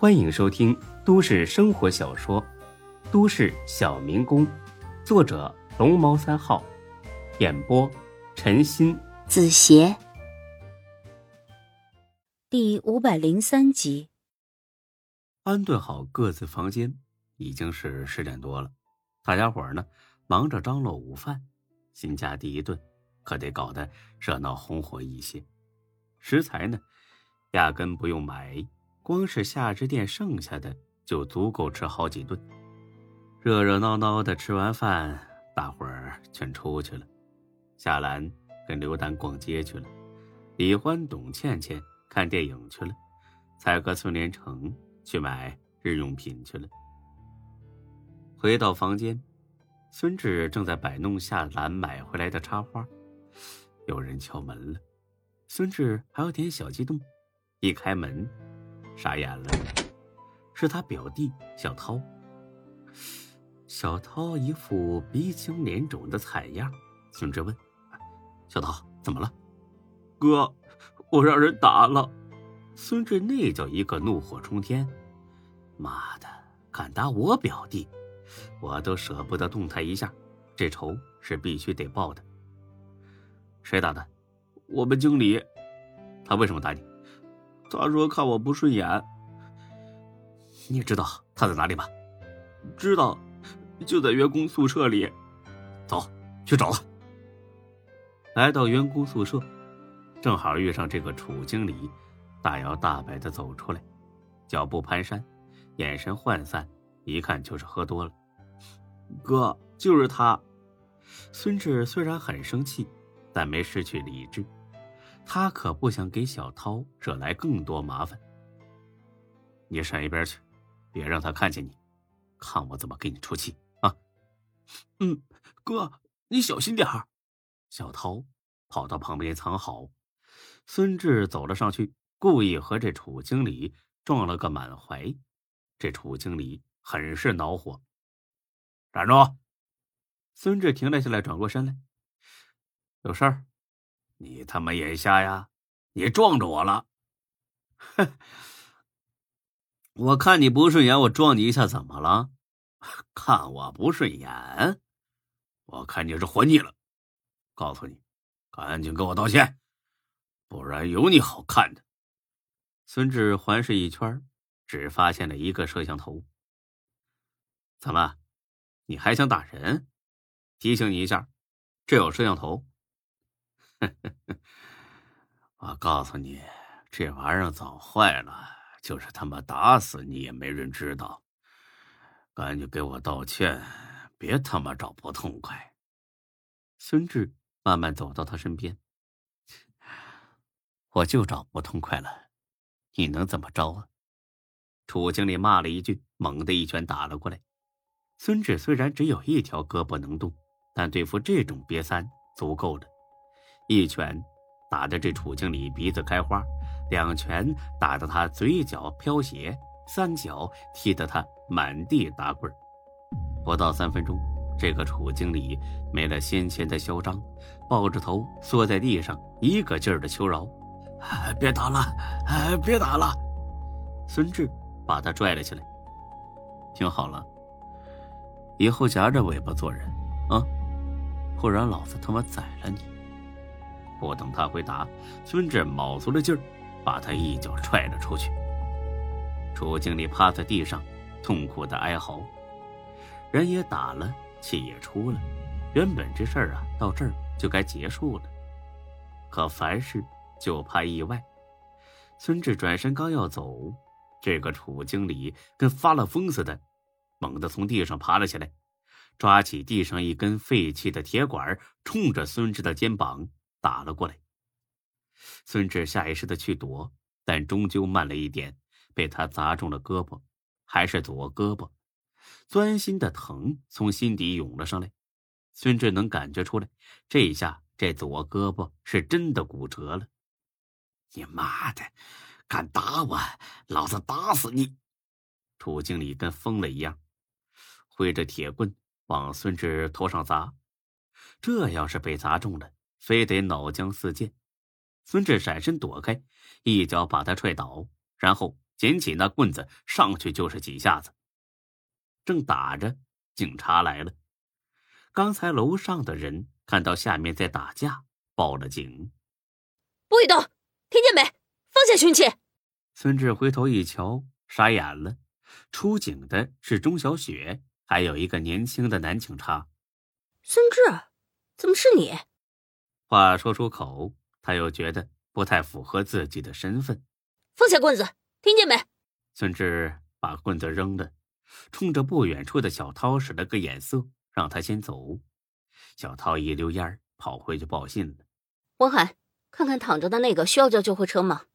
欢迎收听都市生活小说《都市小民工》，作者龙猫三号，演播陈鑫、子邪，第五百零三集。安顿好各自房间，已经是十点多了。大家伙呢，忙着张罗午饭。新家第一顿，可得搞得热闹红火一些。食材呢，压根不用买，光是下只店剩下的就足够吃好几顿。热热闹闹的吃完饭，大伙儿全出去了。夏兰跟刘丹逛街去了，李欢、董倩倩看电影去了，才和孙连成去买日用品去了。回到房间，孙志正在摆弄夏兰买回来的插花，有人敲门了。孙志还有点小激动，一开门，傻眼了，是他表弟小涛。小涛一副鼻青脸肿的惨样。孙志问：“小涛，怎么了？”“哥，我让人打了。”孙志那叫一个怒火冲天：“妈的，敢打我表弟，我都舍不得动他一下，这仇是必须得报的。”“谁打的？”我们经理，他为什么打你？他说看我不顺眼。你知道他在哪里吗？知道，就在员工宿舍里。走去找他。来到员工宿舍，正好遇上这个楚经理，大摇大摆的走出来，脚步蹒跚，眼神涣散，一看就是喝多了。哥，就是他。孙志虽然很生气，但没失去理智。他可不想给小涛惹来更多麻烦。你闪一边去，别让他看见你，看我怎么给你出气啊！嗯，哥，你小心点儿。小涛跑到旁边藏好，孙志走了上去，故意和这楚经理撞了个满怀。这楚经理很是恼火，站住！孙志停了下来，转过身来，有事儿。你他妈眼瞎呀！你撞着我了，哼！我看你不顺眼，我撞你一下，怎么了？看我不顺眼？我看你是活腻了。告诉你，赶紧给我道歉，不然有你好看的。孙志环视一圈，只发现了一个摄像头。怎么，你还想打人？提醒你一下，这有摄像头。我告诉你，这玩意儿早坏了，就是他妈打死你也没人知道。赶紧给我道歉，别他妈找不痛快。孙志慢慢走到他身边，我就找不痛快了，你能怎么着啊？楚经理骂了一句，猛地一拳打了过来。孙志虽然只有一条胳膊能动，但对付这种瘪三足够了。一拳打得这楚经理鼻子开花，两拳打得他嘴角飘血，三脚踢得他满地打滚不到三分钟，这个楚经理没了先前的嚣张，抱着头缩在地上，一个劲儿的求饶：“别打了，别打了！”孙志把他拽了起来：“听好了，以后夹着尾巴做人啊，不然老子他妈宰了你！”不等他回答，孙志卯足了劲儿，把他一脚踹了出去。楚经理趴在地上，痛苦的哀嚎。人也打了，气也出了，原本这事儿啊，到这儿就该结束了。可凡事就怕意外。孙志转身刚要走，这个楚经理跟发了疯似的，猛地从地上爬了起来，抓起地上一根废弃的铁管，冲着孙志的肩膀。打了过来，孙志下意识的去躲，但终究慢了一点，被他砸中了胳膊，还是左胳膊，钻心的疼从心底涌了上来。孙志能感觉出来，这一下这左胳膊是真的骨折了。你妈的，敢打我，老子打死你！楚经理跟疯了一样，挥着铁棍往孙志头上砸，这要是被砸中了。非得脑浆四溅，孙志闪身躲开，一脚把他踹倒，然后捡起那棍子上去就是几下子。正打着，警察来了。刚才楼上的人看到下面在打架，报了警。不许动！听见没？放下凶器！孙志回头一瞧，傻眼了。出警的是钟小雪，还有一个年轻的男警察。孙志，怎么是你？话说出口，他又觉得不太符合自己的身份。放下棍子，听见没？孙志把棍子扔了，冲着不远处的小涛使了个眼色，让他先走。小涛一溜烟跑回去报信了。文海，看看躺着的那个，需要叫救护车吗？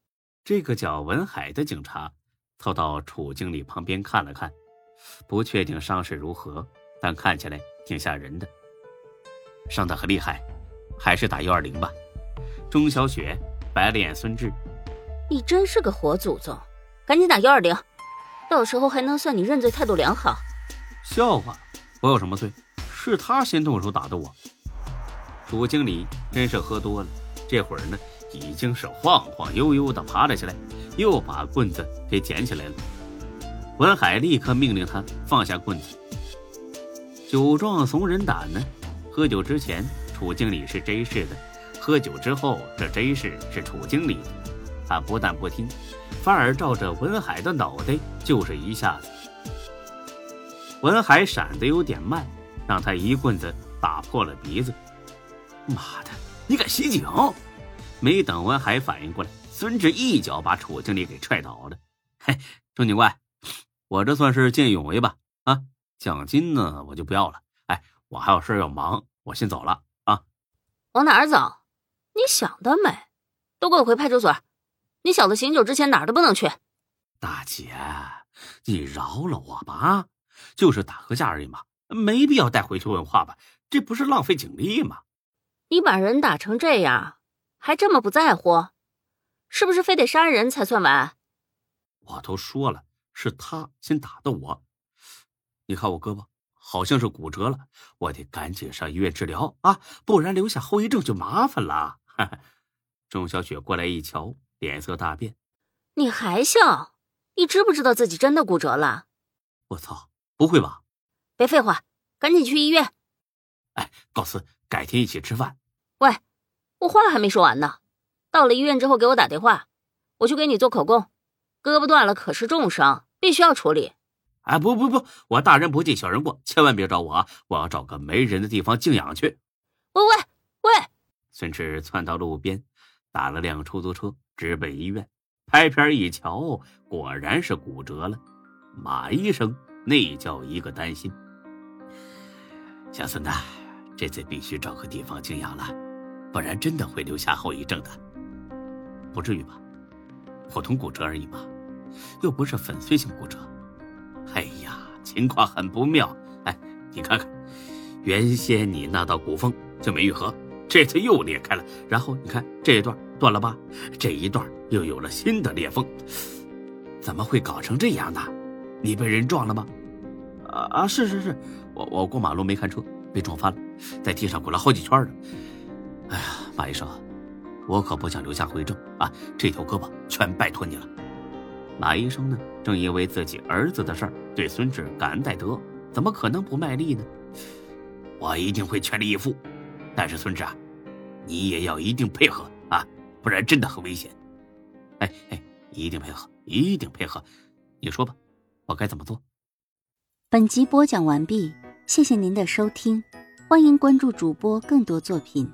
这个叫文海的警察凑到楚经理旁边看了看，不确定伤势如何，但看起来挺吓人的。伤得很厉害，还是打幺二零吧。钟小雪白了眼孙志：“你真是个活祖宗，赶紧打幺二零，到时候还能算你认罪态度良好。”笑话，我有什么罪？是他先动手打的我。楚经理真是喝多了，这会儿呢已经是晃晃悠悠的爬了起来，又把棍子给捡起来了。文海立刻命令他放下棍子。酒壮怂人胆呢。喝酒之前，楚经理是 J 市的；喝酒之后，这 J 市是楚经理的。他不但不听，反而照着文海的脑袋就是一下子。文海闪得有点慢，让他一棍子打破了鼻子。妈的，你敢袭警！没等文海反应过来，孙志一脚把楚经理给踹倒了。嘿，钟警官，我这算是见义勇为吧？啊，奖金呢，我就不要了。哎我还有事要忙，我先走了！往哪儿走？你想得美！都给我回派出所！你小子醒酒之前哪儿都不能去！大姐，你饶了我吧，就是打个架而已嘛，没必要带回去问话吧？这不是浪费警力吗？你把人打成这样，还这么不在乎？是不是非得杀人才算完？我都说了，是他先打的我。你看我胳膊。好像是骨折了，我得赶紧上医院治疗啊，不然留下后遗症就麻烦了。钟小雪过来一瞧，脸色大变：“你还笑？你知不知道自己真的骨折了？”我操，不会吧？别废话，赶紧去医院。哎，告辞，改天一起吃饭。喂，我话还没说完呢。到了医院之后给我打电话，我去给你做口供。胳膊断了可是重伤，必须要处理。哎，不不不，我大人不计小人过，千万别找我啊！我要找个没人的地方静养去。喂喂喂！孙志窜到路边，打了辆出租车，直奔医院。拍片一瞧，果然是骨折了。马医生那叫一个担心。小孙呐，这次必须找个地方静养了，不然真的会留下后遗症的。不至于吧？普通骨折而已嘛，又不是粉碎性骨折。哎呀，情况很不妙！哎，你看看，原先你那道骨缝就没愈合，这次又裂开了。然后你看这一段断了吧，这一段又有了新的裂缝，怎么会搞成这样呢？你被人撞了吗？啊啊，是是是，我我过马路没看车，被撞翻了，在地上滚了好几圈呢。哎呀，马医生，我可不想留下后遗症啊！这条胳膊全拜托你了。马医生呢？正因为自己儿子的事儿，对孙志感恩戴德，怎么可能不卖力呢？我一定会全力以赴，但是孙志啊，你也要一定配合啊，不然真的很危险。哎哎，一定配合，一定配合。你说吧，我该怎么做？本集播讲完毕，谢谢您的收听，欢迎关注主播更多作品。